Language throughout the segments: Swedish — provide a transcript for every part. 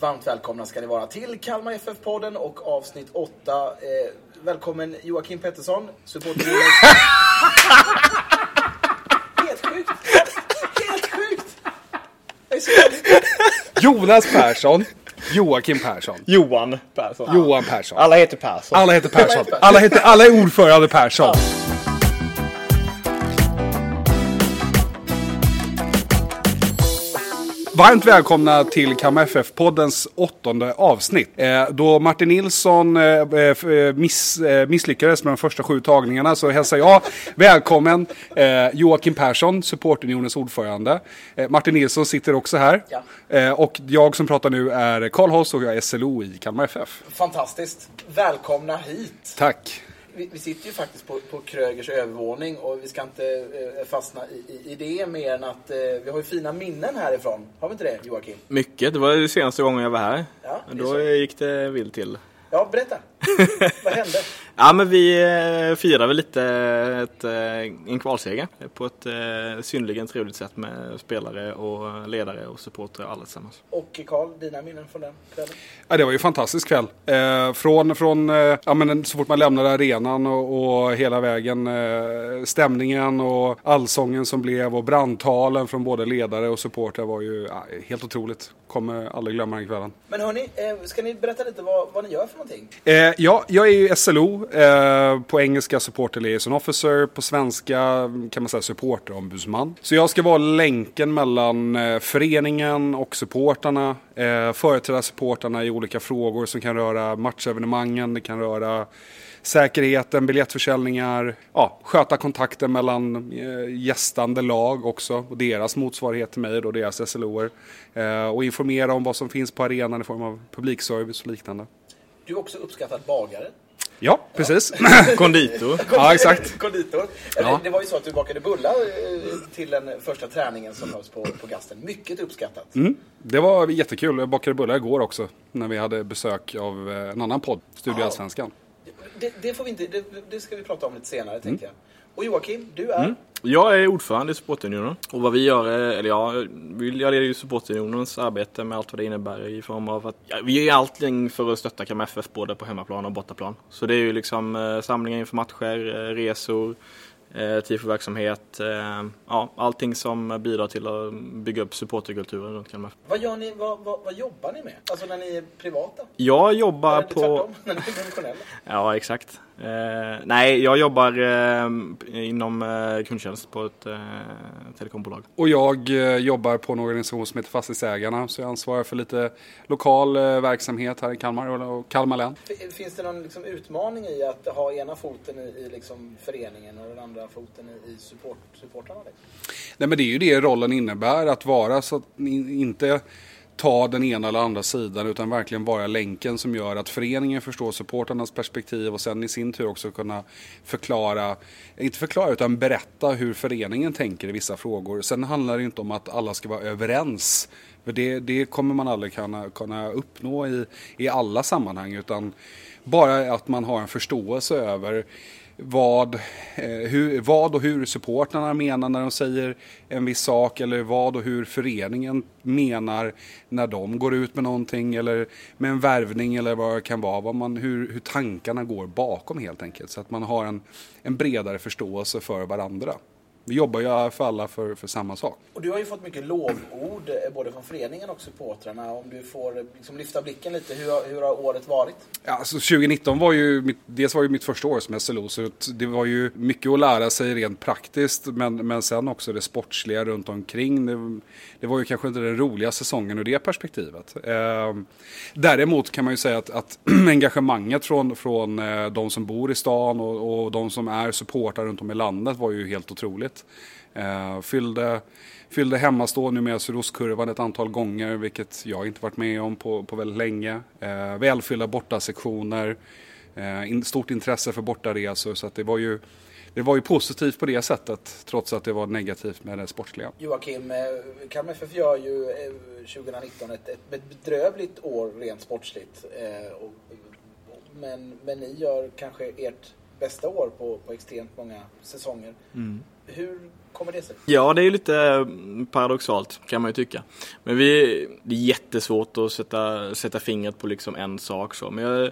Varmt välkomna ska ni vara till Kalmar FF-podden och avsnitt 8. Eh, välkommen Joakim Pettersson, supporter Helt sjukt! Helt sjukt! Jonas Persson, Joakim Persson, Johan Persson. Johan Persson. Alla heter Persson. Alla heter Persson. Alla, heter, alla är ordförande Persson. Varmt välkomna till Kalmar FF-poddens åttonde avsnitt. Eh, då Martin Nilsson eh, eh, miss, misslyckades med de första sju tagningarna så hälsar jag välkommen Joakim Persson, supportunionens ordförande. Martin Nilsson sitter också här. Ja. Och jag som pratar nu är Karl Hoss och jag är SLO i Kalmar FF. Fantastiskt. Välkomna hit. Tack. Vi, vi sitter ju faktiskt på, på Krögers övervåning och vi ska inte eh, fastna i, i, det mer än att eh, vi har ju fina minnen härifrån. Har vi inte det Joakim? Mycket. Det var det senaste gången jag var här. Ja, Då gick det vilt till. Ja, berätta. Vad hände? Ja, men vi eh, firade väl lite ett, eh, en kvalseger på ett eh, synnerligen trevligt sätt med spelare och ledare och supportrar alla tillsammans. Och Karl, dina minnen från den kvällen? Ja, det var ju en fantastisk kväll. Från från ja, men så fort man lämnade arenan och, och hela vägen stämningen och allsången som blev och brandtalen från både ledare och supportrar var ju ja, helt otroligt. Kommer aldrig glömma den kvällen. Men hörni, ska ni berätta lite vad, vad ni gör för någonting? Ja, jag är ju SLO. Eh, på engelska supporter liaison officer. På svenska kan man säga supporterombudsman. Så jag ska vara länken mellan eh, föreningen och supportarna. Eh, företräda supportarna i olika frågor som kan röra matchevenemangen. Det kan röra säkerheten, biljettförsäljningar. Ja, sköta kontakten mellan eh, gästande lag också. Och deras motsvarighet till mig då, deras SLOer. Eh, och informera om vad som finns på arenan i form av publikservice och liknande. Du är också uppskattad bagare. Ja, precis. Konditor. Ja, exakt. Konditor. Ja. Det var ju så att du bakade bullar eh, till den första träningen som hölls på, på Gasten. Mycket uppskattat. Mm. Det var jättekul. Jag bakade bullar igår också. När vi hade besök av eh, en annan podd, Studio. Allsvenskan. Det, det, får vi inte, det, det ska vi prata om lite senare, Mm. tänkte jag. Och Joakim, du är? Jag är ordförande i supportunionen. Och vad vi gör, är- eller ja, vi- jag leder ju supportunionens arbete med allt vad det innebär i form av att ja, vi gör allting för att stötta Kalmar FF både på hemmaplan och bortaplan. Så det är ju liksom eh, samlingar inför matcher, eh, resor, eh, tifoverksamhet, eh, ja, allting som bidrar till att bygga upp supporterkulturen runt Kalmar. Vad, gör ni, vad, vad, vad jobbar ni med? Alltså när ni är privata? Jag jobbar Eller inte på... tvärtom, när ni är professionella? Ja, exakt. Eh, nej, jag jobbar eh, inom eh, kundtjänst på ett eh, telekombolag. Och jag eh, jobbar på en organisation som heter Fastighetsägarna. Så jag ansvarar för lite lokal eh, verksamhet här i Kalmar och, Kalmar län. Finns det någon liksom, utmaning i att ha ena foten i, i liksom, föreningen och den andra foten i, i support, supportrarna? Liksom? Nej men det är ju det rollen innebär. Att vara så att ni inte ta den ena eller andra sidan utan verkligen vara länken som gör att föreningen förstår supportarnas perspektiv och sen i sin tur också kunna förklara, inte förklara utan berätta hur föreningen tänker i vissa frågor. Sen handlar det inte om att alla ska vara överens. För det, det kommer man aldrig kunna, kunna uppnå i, i alla sammanhang utan bara att man har en förståelse över vad, eh, hur, vad och hur supportrarna menar när de säger en viss sak eller vad och hur föreningen menar när de går ut med någonting eller med en värvning eller vad det kan vara. Vad man, hur, hur tankarna går bakom helt enkelt. Så att man har en, en bredare förståelse för varandra. Vi jobbar ju för alla för, för samma sak. Och du har ju fått mycket lovord eh, både från föreningen och supportrarna. Om du får eh, liksom, lyfta blicken lite, hur, hur har året varit? Ja, alltså 2019 var ju, mitt, dels var ju mitt första år som SLO, så det var ju mycket att lära sig rent praktiskt, men, men sen också det sportsliga runt omkring. Det, det var ju kanske inte den roliga säsongen ur det perspektivet. Eh, däremot kan man ju säga att, att engagemanget från, från eh, de som bor i stan och, och de som är supportrar runt om i landet var ju helt otroligt. Eh, fyllde, fyllde hemmastå med Sydostkurvan ett antal gånger, vilket jag inte varit med om på, på väldigt länge. Eh, välfyllda bortasektioner, eh, in, stort intresse för bortaresor, så att det var ju det var ju positivt på det sättet, trots att det var negativt med det sportsliga. Joakim, eh, Kalmar FF gör ju eh, 2019 ett, ett bedrövligt år rent sportsligt. Eh, och, men, men ni gör kanske ert bästa år på, på extremt många säsonger. Hur kommer det sig? Ja, det är lite mm, paradoxalt kan man ju tycka. Men vi, det är jättesvårt att sätta, sätta fingret på liksom en sak så. Men jag,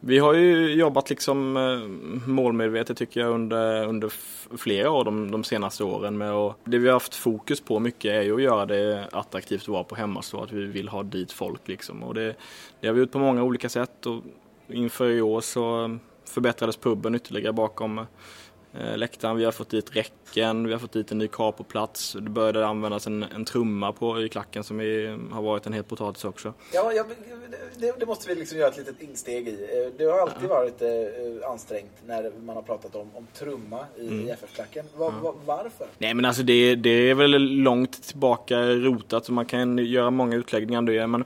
vi har ju jobbat liksom eh, målmedvetet tycker jag under, under flera år de, de senaste åren med och det vi har haft fokus på mycket är ju att göra det attraktivt att vara på hemmastå, att vi vill ha dit folk liksom och det, det har vi gjort på många olika sätt och inför i år så förbättrades puben ytterligare bakom läktaren. Vi har fått dit räcken, vi har fått dit en ny plats. Det började användas en, en trumma på, i klacken som är, har varit en het potatis också. Ja, ja det, det, måste vi liksom göra ett litet insteg i. Eh, det har alltid ja. varit eh, ansträngt när man har pratat om, om trumma i, mm. i FF-klacken. Va, ja. va, varför? Nej men alltså det, det är väl långt tillbaka rotat så man kan göra många utläggningar om det. Men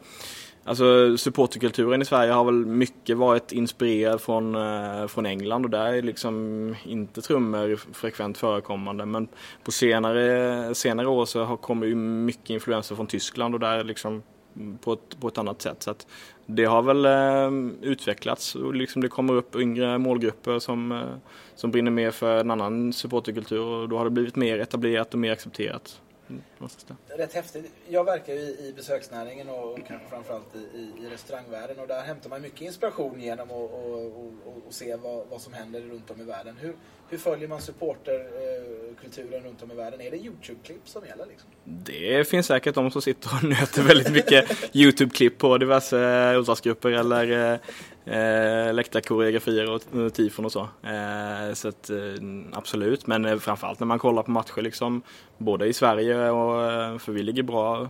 Alltså supporterkulturen i Sverige har väl mycket varit inspirerad från, eh, från England och där är liksom inte trummor frekvent förekommande. Men på senare, senare år så har kommit ju mycket influenser från Tyskland och där liksom på ett, på ett annat sätt. Så att det har väl eh, utvecklats och liksom det kommer upp yngre målgrupper som, eh, som brinner mer för en annan supporterkultur och då har det blivit mer etablerat och mer accepterat. Rätt häftigt. Jag verkar ju i besöksnäringen och kanske framförallt i, i, restaurangvärlden och där hämtar man mycket inspiration genom att och, och, och, se vad, vad som händer runt om i världen. Hur, hur följer man supporterkulturen runt om i världen? Är det Youtube-klipp som gäller? Liksom? Det finns säkert de som sitter och nöter väldigt mycket Youtube-klipp på diverse idrottsgrupper eller eh, läktarkoreografier och tifon och så. Eh, så att, eh, absolut, men eh, framförallt när man kollar på matcher liksom både i Sverige och eh, för vi ligger bra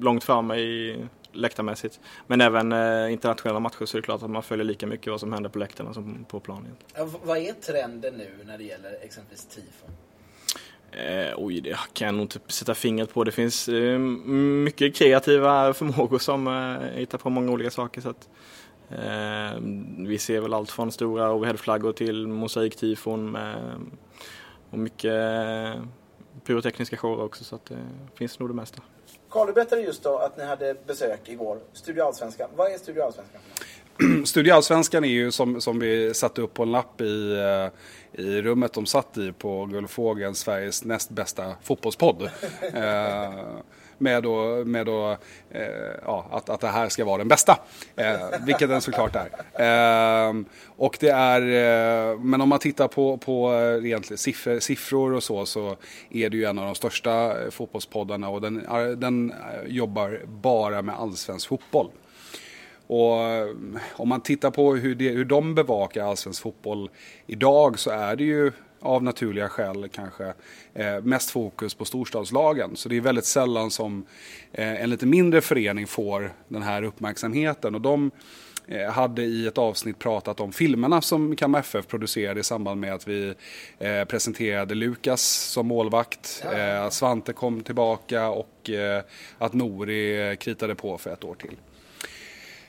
långt framme i läktarmässigt. Men även eh, internationella matcher så är det klart att man följer lika mycket vad som händer på läktarna som på planen. Ja, vad är trenden nu när det gäller exempelvis tifon? Eh, oj, det kan jag nog inte sätta fingret på. Det finns eh, mycket kreativa förmågor som eh, hittar på många olika saker. Så att, vi ser väl allt från stora overheadflaggor till mosaiktifon och mycket pyrotekniska shower också. Så att det finns nog det mesta. Karl, du berättade just då att ni hade besök igår. Studio Allsvenskan. Vad är Studio Allsvenskan? Studio Allsvenskan är ju som, som vi satte upp på en lapp i, eh, i rummet de satt i på Gullfågeln, Sveriges näst bästa fotbollspodd. med, då, med då, eh, ja, att, att det här ska vara den bästa. Eh, vilket den såklart är. Eh, och det är, eh, men om man tittar på, på eh, siffror, siffror och så, så är det ju en av de största eh, fotbollspoddarna och den, eh, den jobbar bara med allsvensk fotboll. Och om man tittar på hur, det, hur de bevakar allsvensk fotboll idag så är det ju av naturliga skäl kanske eh, mest fokus på storstadslagen. Så det är väldigt sällan som eh, en lite mindre förening får den här uppmärksamheten. Och de eh, hade i ett avsnitt pratat om filmerna som Kalmar FF producerade i samband med att vi eh, presenterade Lukas som målvakt. Eh, Svante kom tillbaka och eh, att Nori kritade på för ett år till.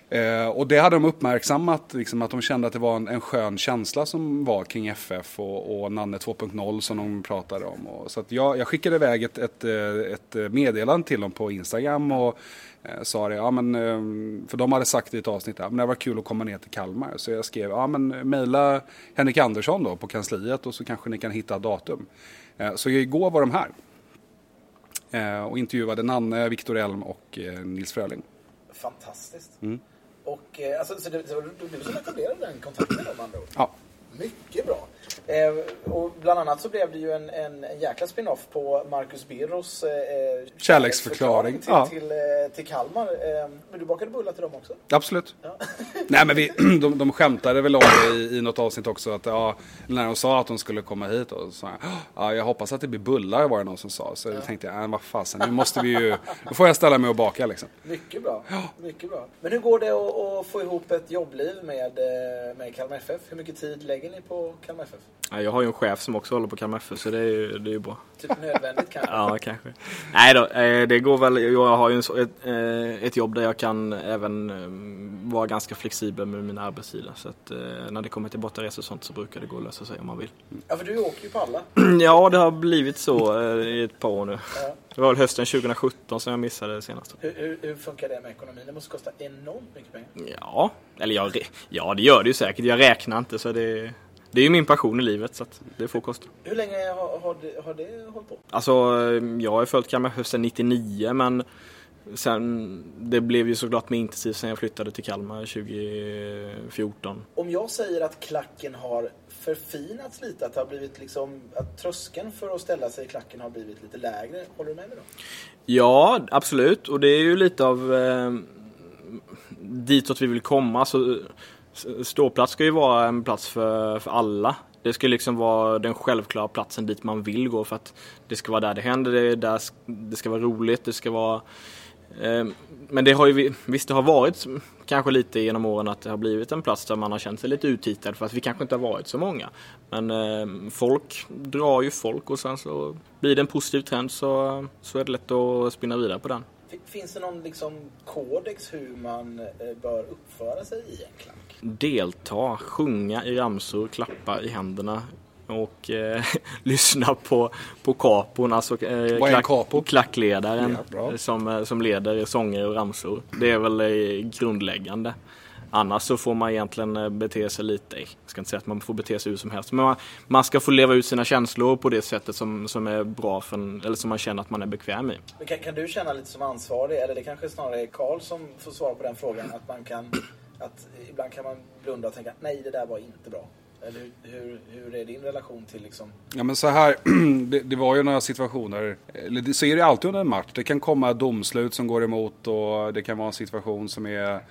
Eh, och det hade de uppmärksammat, liksom, att de kände att det var en, en skön känsla som var kring FF och, och Nanne 2.0 som de pratade om. Och, så jag, jag skickade iväg ett, ett, eh, ett meddelande till dem på Instagram och eh, sa det, ja men, eh, för de hade sagt i ett avsnitt, att det var kul att komma ner till Kalmar. Så jag skrev, ja men mejla Henrik Andersson då på kansliet och så kanske ni kan hitta datum. Eh, så igår var de här. Eh, och intervjuade Nanne, Viktor Elm och Nils Fröling. Fantastiskt. Mm. Och, eh, alltså, så det, så det, du som etablerade den kontakten om andra ord? Ja. Mycket bra. Eh, och bland annat så blev det ju en, en, en jäkla spin-off på Marcus Birros eh, eh kärleksförklaring till, ja. till, till, eh, till Kalmar. Eh, men du bakade bullar till dem också? Absolut. Ja. Nej men vi, de, de skämtade väl om det i, i något avsnitt också. Att, ja, när de sa att de skulle komma hit och så ja, jag hoppas att det blir bullar var det någon som sa. Så ja. tänkte jag, äh, vad fasen, nu måste vi ju, nu får jag ställa mig och baka liksom. Mycket bra. Mycket bra. Men hur går det att, att få ihop ett jobbliv med, med Kalmar FF? Hur mycket tid lägger ni på Kalmar FF? Jag har ju en chef som också håller på Kalmar FF så det är ju, det är ju bra. Typ nödvändigt kanske? ja, kanske. Nej då, eh, det går väl. Jag har ju ett, eh, ett jobb där jag kan även eh, vara ganska flexibel med min arbetstid. Så att när det kommer till bortaresor och sånt så brukar det gå att lösa sig om man vill. Ja, för du åker ju på alla. ja, det har blivit så i ett par år nu. Ja. Det var väl hösten 2017 som jag missade senast. Hur, hur, hur, funkar det med ekonomin? Det måste kosta enormt mycket pengar. Ja, eller jag, ja det gör det ju säkert. Jag räknar inte så det det är ju min passion i livet så det får kosta. Hur länge har, har, det, har det hållit på? Alltså, jag har följt Kalmar sedan 99 men sen, det blev ju såklart mer intensivt sen jag flyttade till Kalmar 2014. Om jag säger att klacken har förfinats lite, att det har blivit liksom, att tröskeln för att ställa sig i klacken har blivit lite lägre, håller du med mig då? Ja, absolut. Och det är ju lite av eh, ditåt vi vill komma. Så, ståplats ska ju vara en plats för, för alla. Det ska liksom vara den självklara platsen dit man vill gå för att det ska vara där det händer, det, är där, det ska vara roligt, det ska vara men det har ju, visst det har varit kanske lite genom åren att det har blivit en plats där man har känt sig lite uttittad för att vi kanske inte har varit så många. Men eh, folk drar ju folk och sen så blir det en positiv trend så, så är det lätt att spinna vidare på den. Finns det någon liksom kodex hur man eh, bör uppföra sig i en klack? Delta, sjunga i ramsor, klappa i händerna och eh, lyssna på, på kapon, alltså eh, klack, kapo? klackledaren ja, som, eh, som leder sånger och ramsor. Det är väl eh, grundläggande. Annars så får man egentligen eh, bete sig lite, jag ska inte säga att man får bete sig hur som helst, men man, man ska få leva ut sina känslor på det sättet som, som är bra för en, eller som man känner att man är bekväm i. Kan, kan, du känna lite som ansvarig, eller det kanske snarare är Karl som får svara på den frågan, att man kan, att ibland kan man blunda och tänka nej det där var inte bra. Eller hur, hur, är din relation till liksom? Ja men så här, det, det, var ju några situationer, eller så är det alltid under en match. Det kan komma domslut som går emot och det kan vara en situation som är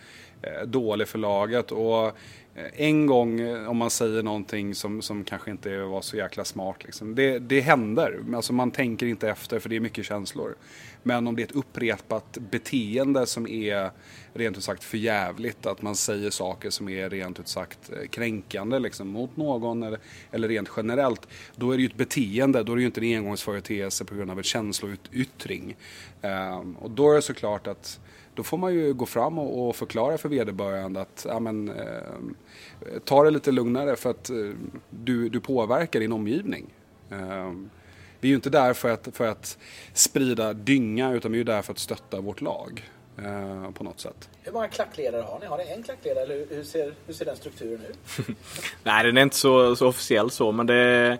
Eh, dålig för laget. Och Eh, en gång eh, om man säger någonting som, som kanske inte var så jäkla smart. Liksom. Det, det händer. Alltså man tänker inte efter för det är mycket känslor. Men om det är ett upprepat beteende som är rent ut sagt förjävligt. Att man säger saker som är rent ut sagt eh, kränkande liksom, mot någon eller, eller rent generellt. Då är det ju ett beteende. Då är det ju inte en engångsföreteelse på grund av en känsloutyttring. Um, ehm, och då är det såklart att då får man ju gå fram och, och förklara för vederbörande att ja, men, eh, ta det lite lugnare för att eh, du, du påverkar din omgivning. Eh, vi är ju inte där för att, för att sprida dynga utan vi är där för att stötta vårt lag. Eh, på något sätt. Hur många klackledare har ni? Har ni en klackledare eller hur, ser, hur ser den strukturen ut? Nej, den är inte så, så officiell så men det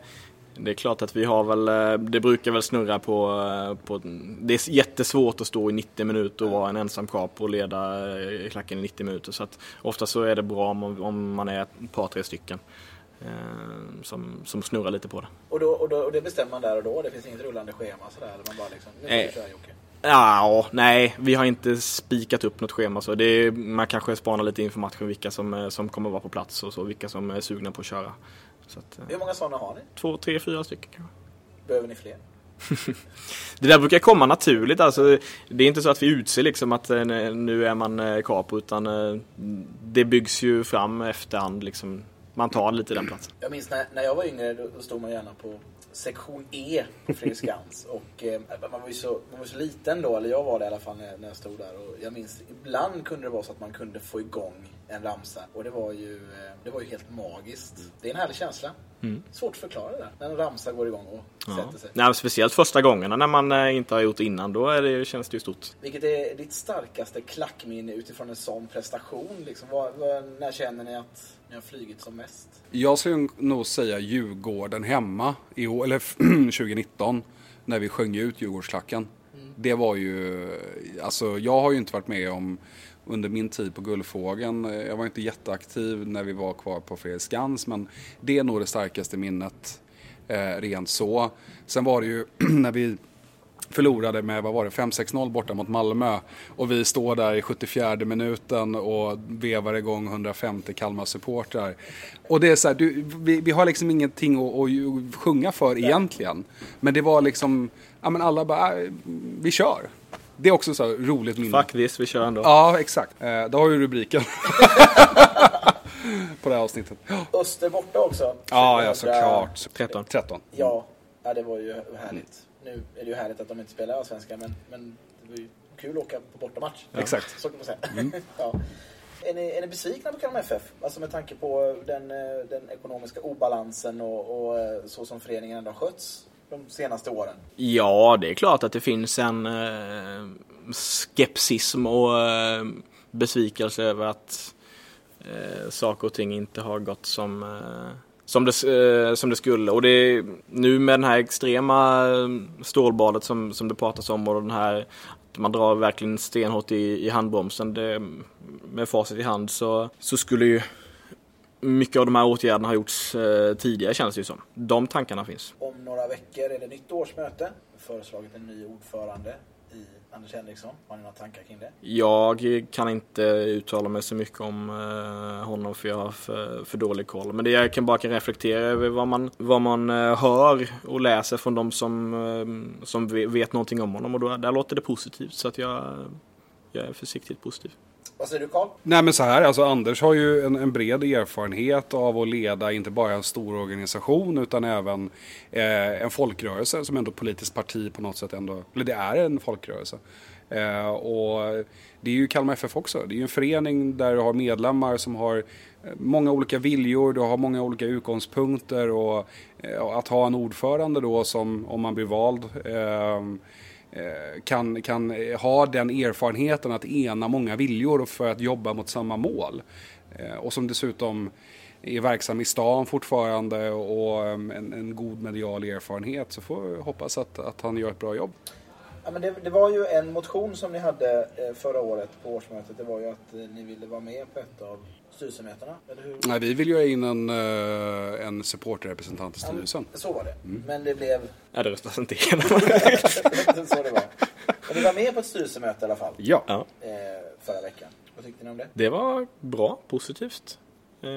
det är klart att vi har väl, eh, det brukar väl snurra på, eh, på det är jättesvårt att stå i 90 minuter och vara en ensam kap och leda eh, klacken i 90 minuter. Så att ofta så är det bra om, om man är ett par, tre stycken. Eh, som, som snurrar lite på det. Och, då, och, då, och det bestämmer man där och då? Det finns inget rullande schema sådär? Eller man bara liksom, nu eh, köra Jocke? Ja, nej, vi har inte spikat upp något schema så. Det är, man kanske spanar lite information vilka som, som kommer vara på plats och så, vilka som är sugna på att köra. Att, Hur många sådana har ni? Två, tre, fyra stycken kanske. Behöver ni fler? det där brukar komma naturligt. Alltså, det är inte så att vi utser liksom att eh, nu är man capo eh, utan eh, det byggs ju fram efterhand. Liksom. Man tar lite den platsen. Jag minns när, när jag var yngre då stod man gärna på sektion E på Fredriksskans. och eh, man, var ju så, man var så liten då, eller jag var det i alla fall när, när jag stod där. Och jag minns, ibland kunde det vara så att man kunde få igång en ramsa. Och det var ju, eh, det var ju helt magiskt. Det är en härlig känsla. Mm. Svårt att förklara det när en ramsa går igång och ja. sätter sig. Nej, speciellt första gångerna när man eh, inte har gjort det innan. Då är det, känns det ju stort. Vilket är ditt starkaste klackminne utifrån en sån prestation? Liksom, vad, vad, när känner ni att ni har flygit som mest? Jag skulle nog säga Djurgården hemma, i, eller 2019, när vi sjöng ut Djurgårdsklacken. Mm. Det var ju, alltså jag har ju inte varit med om under min tid på Guldfågeln. Jag var inte jätteaktiv när vi var kvar på Fredriksskans men det är nog det starkaste minnet eh, rent så. Sen var det ju när vi förlorade med, vad var det, 5-6-0 borta mot Malmö. Och vi står där i 74 minuten och vevar igång 150 Kalmar-supportrar. Och det är så här, du, vi, vi, har liksom ingenting att, att sjunga för egentligen. Men det var liksom, ja men alla bara, äh, vi kör. Det är också så roligt minne. Fuck this, vi kör ändå. Ja, exakt. Eh, då har ju rubriken. på det här avsnittet. Öster borta också. Ja, ja såklart. 13. 13. Ja, ja, det var ju härligt. Nu är det ju härligt att de inte spelar allsvenskan, men, men det var ju kul att åka på bortamatch. Ja. Exakt. Så kan man säga. Mm. ja. Är ni, är ni besvikna på Kalmar FF? Alltså med tanke på den, eh, den ekonomiska obalansen och, och eh, så som föreningen ändå har skötts de senaste åren? Ja, det är klart att det finns en eh, skepsism och eh, besvikelse över att eh, saker och ting inte har gått som, eh, som det, eh, som det skulle. Och det, nu med den här extrema eh, stålbadet som, som det pratas om och den här man drar verkligen stenhårt i, i handbromsen. Det, med facit i hand så, så skulle ju mycket av de här åtgärderna ha gjorts eh, tidigare känns det ju som. De tankarna finns. Om några veckor är det nytt årsmöte. Föreslagit en ny ordförande i Anders Henriksson. Har ni några tankar kring det? Jag kan inte uttala mig så mycket om eh, honom för jag har för, för dålig koll. Men det jag kan bara kan reflektera över vad man, vad man eh, hör och läser från de som, eh, som vet någonting om honom och då, där låter det positivt så att jag, jag är försiktigt positiv. Vad säger du Karl? Nej men så här, alltså Anders har ju en, en, bred erfarenhet av att leda inte bara en stor organisation utan även eh, en folkrörelse som ändå politiskt parti på något sätt ändå, eller det är en folkrörelse. Eh, och det är ju Kalmar FF också. Det är ju en förening där du har medlemmar som har eh, många olika viljor, du har många olika utgångspunkter och eh, att ha en ordförande då som, om man blir vald, Eh, Eh, kan, kan eh, ha den erfarenheten att ena många viljor för att jobba mot samma mål. Eh, och som dessutom är verksam i stan fortfarande och en, en god medial erfarenhet så får vi hoppas att, att han gör ett bra jobb. Ja, men det, det, var ju en motion som ni hade förra året på årsmötet. Det var ju att ni ville vara med på ett av styrelsemötena, eller hur? Nej, vi vill ju ha in en, en supporterrepresentant i styrelsen. Ja, så var det. Mm. Men det blev... Ja, det röstas inte igenom. så det var. Men ni var med på ett styrelsemöte i alla fall. Ja. Eh, förra veckan. Vad tyckte ni om det? Det var bra, positivt. Eh,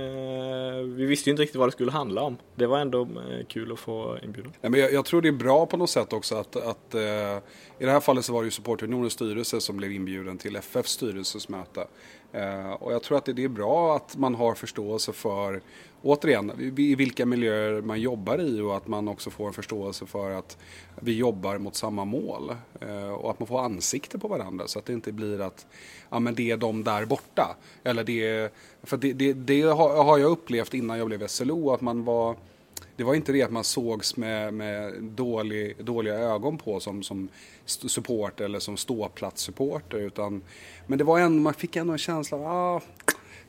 vi visste ju inte riktigt vad det skulle handla om. Det var ändå eh, kul att få inbjudan. Ja, men jag, jag, tror det är bra på något sätt också att, att eh, i det här fallet så var det ju Supportunionens styrelse som blev inbjuden till FFs styrelsesmöte. Eh, Eh, och jag tror att det, är bra att man har förståelse för, återigen, i vilka miljöer man jobbar i och att man också får en förståelse för att vi jobbar mot samma mål. Eh, och att man får ansikte på varandra så att det inte blir att ja, men det är de där borta. Eller det, för det, det, det har, har jag upplevt innan jag blev SLO att man var det var inte det att man sågs med, med dålig, dåliga ögon på som, som support eller som ståplatssupporter. Utan, men det var en, man fick ändå en känsla av ah,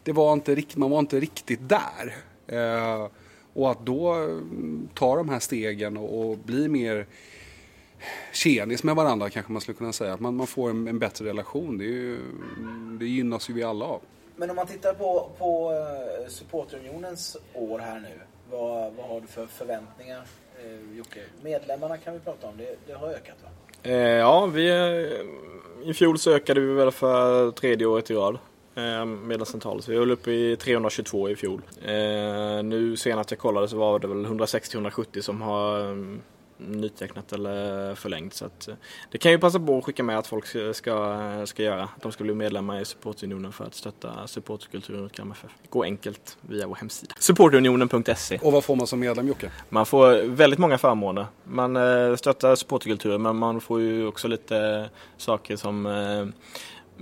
det var inte man var inte riktigt där. Eh, och att då mm, ta de här stegen och, och bli mer tjenis med varandra kanske man skulle kunna säga. Att man, man får en, en bättre relation. Det, är ju, det gynnas ju vi alla av. Men om man tittar på, på eh, supporterunionens år här nu. Vad, vad har du för förväntningar eh, Jocke? Medlemmarna kan vi prata om, det, det har ökat va? Eh, ja, vi, eh, i fjol så ökade vi väl för tredje året i rad. Eh, medlemsantalet. Vi höll uppe i 322 i fjol. Eh, nu senast jag kollade så var det väl 160-170 som har eh, nytecknat eller förlängt. Så att, eh, det kan ju passa på att skicka med att folk ska, ska göra. Att de ska bli medlemmar i supportunionen för att stötta supportkulturen hos Kalmar FF. Gå enkelt via vår hemsida. Supportunionen.se Och vad får man som medlem Jocke? Man får väldigt många förmåner. Man eh, stöttar supporterkulturen men man får ju också lite saker som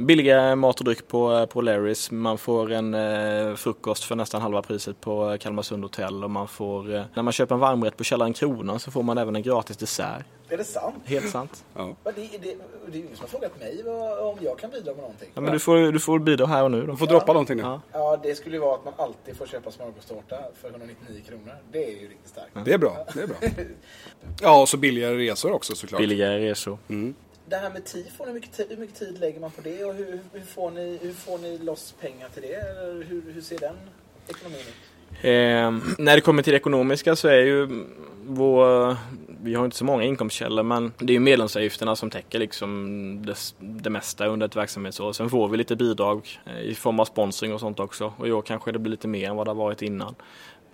billiga mat och dryck på, på Larrys. Man får en eh, frukost för nästan halva priset på Kalmarsund hotell och man får, eh, när man köper en varmrätt på Källaren Kronan så får man även en gratis dessert. Är det sant? Helt sant. Ja. Det, det, det är ingen som har frågat mig om jag kan bidra med någonting. Ja, men du får, du får bidra här och nu då. Du får ja. droppa någonting nu. Ja. ja, det skulle ju vara att man alltid får köpa smörgåstårta för 199 kronor. Det är ju riktigt starkt. Det är bra. Det är bra. ja, och så billigare resor också såklart. Billigare resor. Mm det här med tifon, hur mycket, hur mycket tid lägger man på det och hur, hur, får, ni, hur får ni loss pengar till det? Eller hur, hur ser den ekonomin ut? Eh, när det kommer till det ekonomiska så är ju vår, vi har inte så många inkomstkällor men det är ju medlemsavgifterna som täcker liksom det, det mesta under ett verksamhetsår. Sen får vi lite bidrag eh, i form av sponsring och sånt också och i år kanske det blir lite mer än vad det har varit innan.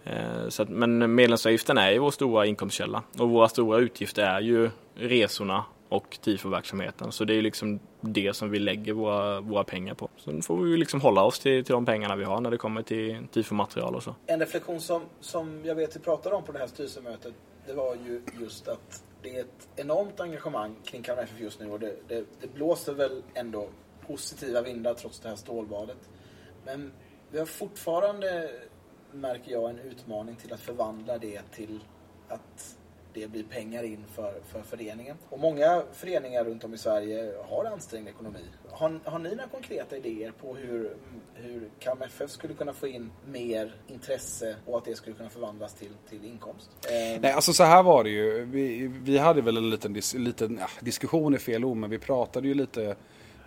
Eh, så att, men medlemsavgiften är ju vår stora inkomstkälla och våra stora utgifter är ju resorna och TIFO-verksamheten. Så det är liksom det som vi lägger våra, våra pengar på. Sen får vi liksom hålla oss till, till de pengarna vi har när det kommer till TIFO-material och så. En reflektion som, som jag vet vi pratade om på det här styrelsemötet det var ju just att det är ett enormt engagemang kring Kalmar FF just nu och det, det, det blåser väl ändå positiva vindar trots det här stålbadet. Men vi har fortfarande, märker jag, en utmaning till att förvandla det till att det blir pengar in för, för föreningen. Och många föreningar runt om i Sverige har ansträngd ekonomi. Har, har ni några konkreta idéer på hur, hur KMFF FF skulle kunna få in mer intresse och att det skulle kunna förvandlas till, till inkomst? Eh, Nej, alltså så här var det ju. Vi, vi hade väl en liten, liten ja, diskussion i fel ord, men vi pratade ju lite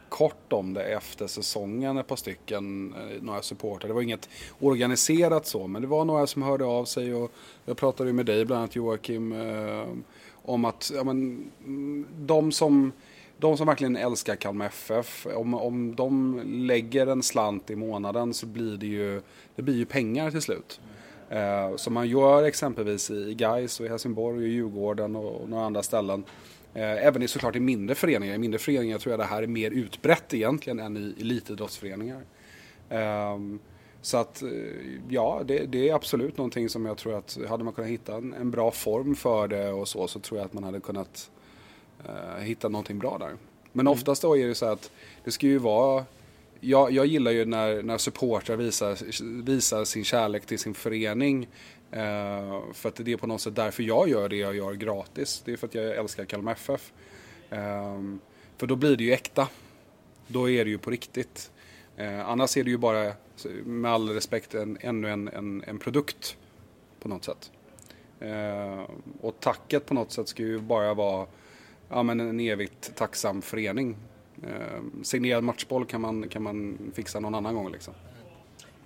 kort om det efter säsongen, ett par stycken, eh, några supportrar. Det var inget organiserat så, men det var några som hörde av sig och jag pratade med dig bland annat Joakim eh, om att ja, men, mm, de som de som verkligen älskar Kalmar FF, om, om de lägger en slant i månaden så blir det ju, det blir ju pengar till slut. Eh, som man gör exempelvis i Gais och i Helsingborg och Djurgården och, och några andra ställen. Eh, även i såklart i mindre föreningar. I mindre föreningar tror jag det här är mer utbrett egentligen än i elitidrottsföreningar. Um, så att eh, ja, det, det, är absolut någonting som jag tror att hade man kunnat hitta en, en bra form för det och så, så tror jag att man hade kunnat uh, hitta någonting bra där. Men mm. oftast då är det så att det ska ju vara jag, jag gillar ju när, när supportrar visar, visar sin kärlek till sin förening Uh, för att det är på något sätt därför jag gör det jag gör gratis. Det är för att jag älskar Kalmar FF. Uh, ehm, för då blir det ju äkta. Då är det ju på riktigt. Uh, annars är det ju bara, med all respekt, en, ännu en, en, en produkt på något sätt. Eh, och tacket på något sätt ska ju bara vara ja, men en evigt tacksam förening. Ehm, signerad matchboll kan man, kan man fixa någon annan gång liksom.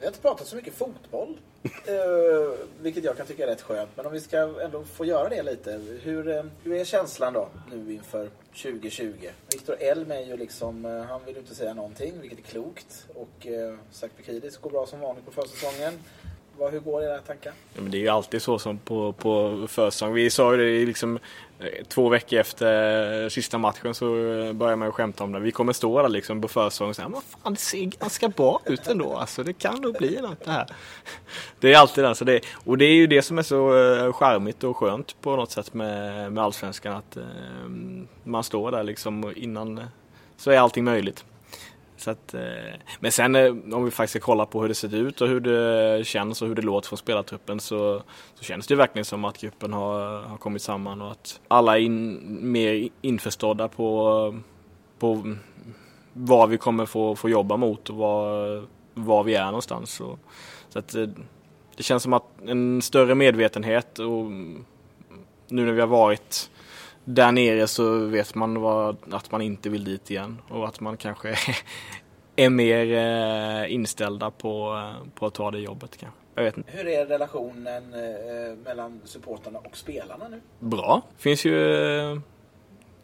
Vi har inte pratat så mycket fotboll. eh, vilket jag kan tycka är rätt skönt. Men om vi ska ändå få göra det lite. Hur, eh, hur är känslan då nu inför 2020? Viktor Elm är ju liksom, eh, han vill inte säga någonting, vilket är klokt. Och eh, Zac Bekidis går bra som vanligt på försäsongen. Vad, hur går era tankar? Ja, men det är ju alltid så som på, på försäsong. Vi sa ju det liksom eh, två veckor efter eh, sista matchen så eh, började man ju skämta om det. Vi kommer stå där liksom på försäsong och säga vad fan det ser ganska bra ut ändå. Alltså det kan nog bli något det här. Det är alltid det. Så det. Och det är ju det som är så charmigt och skönt på något sätt med, med Allsvenskan. Att eh, man står där liksom innan så är allting möjligt. Så att, eh, men sen eh, om vi faktiskt ska kolla på hur det ser ut och hur det känns och hur det låter från spelartruppen så, så känns det verkligen som att gruppen har, har kommit samman och att alla är in, mer införstådda på, på vad vi kommer få, få jobba mot och var, var vi är någonstans. Så, så att, eh, det känns som att en större medvetenhet och nu när vi har varit där nere så vet man vad, att man inte vill dit igen och att man kanske är mer eh, inställda på, eh, på att ta det jobbet kanske. Jag vet inte. Hur är relationen eh, mellan supporterna och spelarna nu? Bra. Finns ju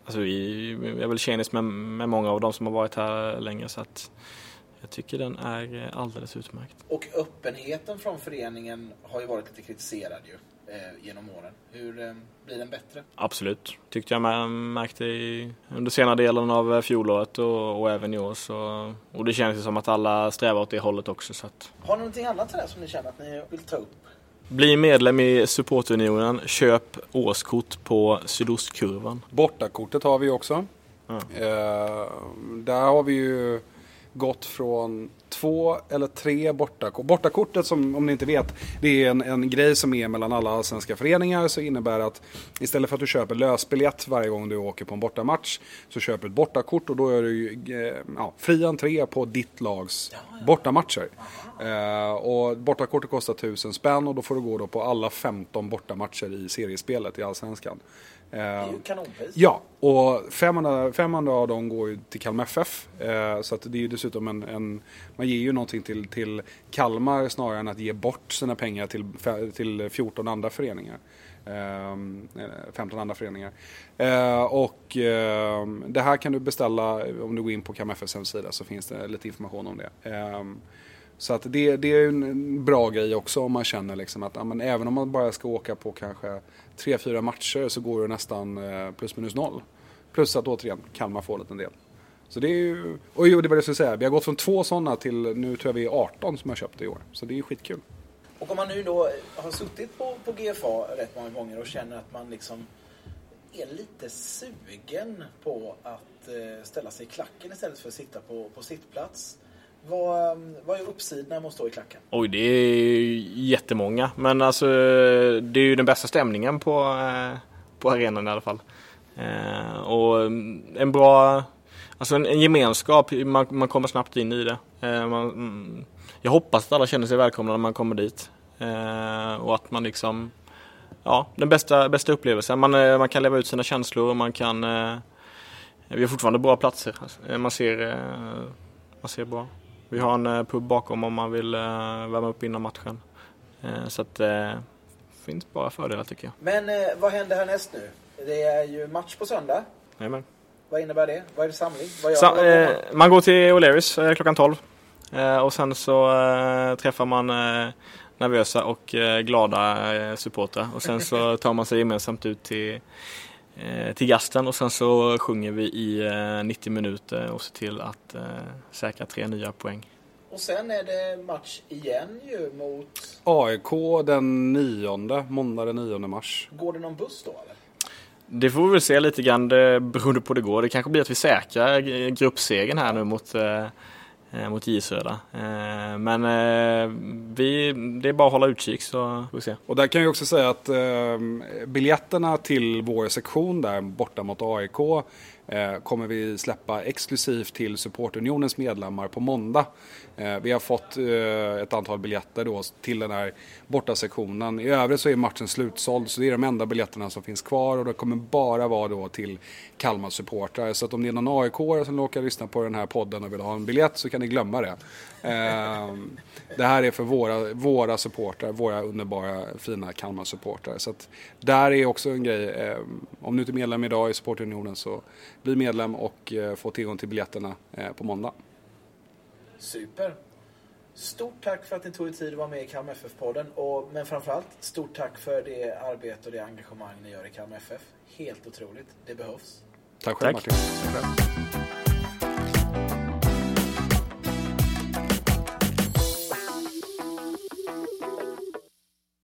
Alltså vi är väl tjenis med, med många av de som har varit här länge så att jag tycker den är alldeles utmärkt. Och öppenheten från föreningen har ju varit lite kritiserad ju genom åren. Hur eh, blir den bättre? Absolut, tyckte jag märkte i, under senare delen av eh, fjolåret och, och även i år. Så, och det känns som att alla strävar åt det hållet också. Så att... Har ni någonting annat där som ni känner att ni vill ta upp? Bli medlem i supportunionen. Köp årskort på Sydostkurvan. Bortakortet har vi också. Ja. Eh, där har vi ju gått från två eller tre bortakort. Bortakortet som, om ni inte vet, det är en, en grej som är mellan alla svenska föreningar. Så innebär att istället för att du köper lösbiljett varje gång du åker på en bortamatch. Så köper du ett bortakort och då är du eh, ja, fri entré på ditt lags bortamatcher. Eh, och bortakortet kostar 1000 spänn och då får du gå då på alla 15 bortamatcher i seriespelet i Allsvenskan. Det är ju kanonpris. Ja, och 500, 500 av dem går ju till Kalmar FF. Eh, så att det är ju dessutom en, en, man ger ju någonting till, till Kalmar snarare än att ge bort sina pengar till, till 14 andra föreningar. 15 eh, andra föreningar. Eh, och det här kan du beställa om du går in på Kalmar FFs hemsida så finns det lite information om det. Så att det, det är en bra grej också om man känner liksom att ja, men även om man bara ska åka på kanske tre, fyra matcher så går det nästan eh, plus minus noll. Plus att återigen Kalmar får en liten del. Så det är ju, och det var det jag skulle säga, vi har gått från två sådana till nu tror jag vi är 18 som har köpt det i år. Så det är ju skitkul. Och om man nu då har suttit på, på GFA rätt många gånger och känner att man liksom är lite sugen på att eh, ställa sig i klacken istället för att sitta på, på sittplats. Vad, ehm, vad är uppsidorna med att stå i klacken? Oj, det är jättemånga. Men alltså, det är ju den bästa stämningen på, eh, på arenan i alla fall. Eh, och mm, en bra, alltså en, en gemenskap, man, man, kommer snabbt in i det. Eh, man, mm, jag hoppas att alla känner sig välkomna när man kommer dit. och att man liksom ja, den bästa, bästa upplevelsen. Man, man kan leva ut sina känslor och man kan... Eh, vi har fortfarande bra platser. Alltså, man ser, man ser bra. Vi har en pub bakom om man vill värma upp innan matchen. Så att det finns bara fördelar tycker jag. Men vad händer härnäst nu? Det är ju match på söndag. Jajamän. Vad innebär det? Vad är det samling? Vad Sa eh, man går till O'Learys klockan 12. Eh, och sen så eh, träffar man nervösa och eh, glada eh, supportrar. Och sen så tar man sig gemensamt ut till, eh, till gasten och sen så sjunger vi i 90 minuter och ser till att säkra tre nya poäng. Och sen är det match igen ju mot... AIK den 9, måndag den 9 mars. Går det någon buss då eller? Det får vi väl se lite grann beroende på hur det går. Det kanske blir att vi säkrar gruppsegen här nu mot eh, Eh, mot J Södra. Eh, men eh, vi, det är bara att hålla utkik så får vi se. Och där kan jag också säga att eh, biljetterna till vår sektion där borta mot AIK Eh, kommer vi släppa exklusivt till Supportunionens medlemmar på måndag. Eh, vi har fått eh, ett antal biljetter då till den här bortasektionen. I övrigt så är matchen slutsåld så det är de enda biljetterna som finns kvar och det kommer bara vara då till Kalmar supportrar. Så att om det är någon aik som råkar lyssna på den här podden och vill ha en biljett så kan ni glömma det. Det här är för våra, våra supportrar, våra underbara fina Kalmar supportrar. Så att där är också en grej, om du inte är medlem idag i Supportunionen så bli medlem och eh, få tillgång till biljetterna eh, på måndag. Super. Stort tack för att ni tog er tid att vara med i Kalmar FF-podden. Men framförallt, stort tack för det arbete och det engagemang ni gör i Kalmar FF. Helt otroligt. Det behövs. Tack själv tack. Martin.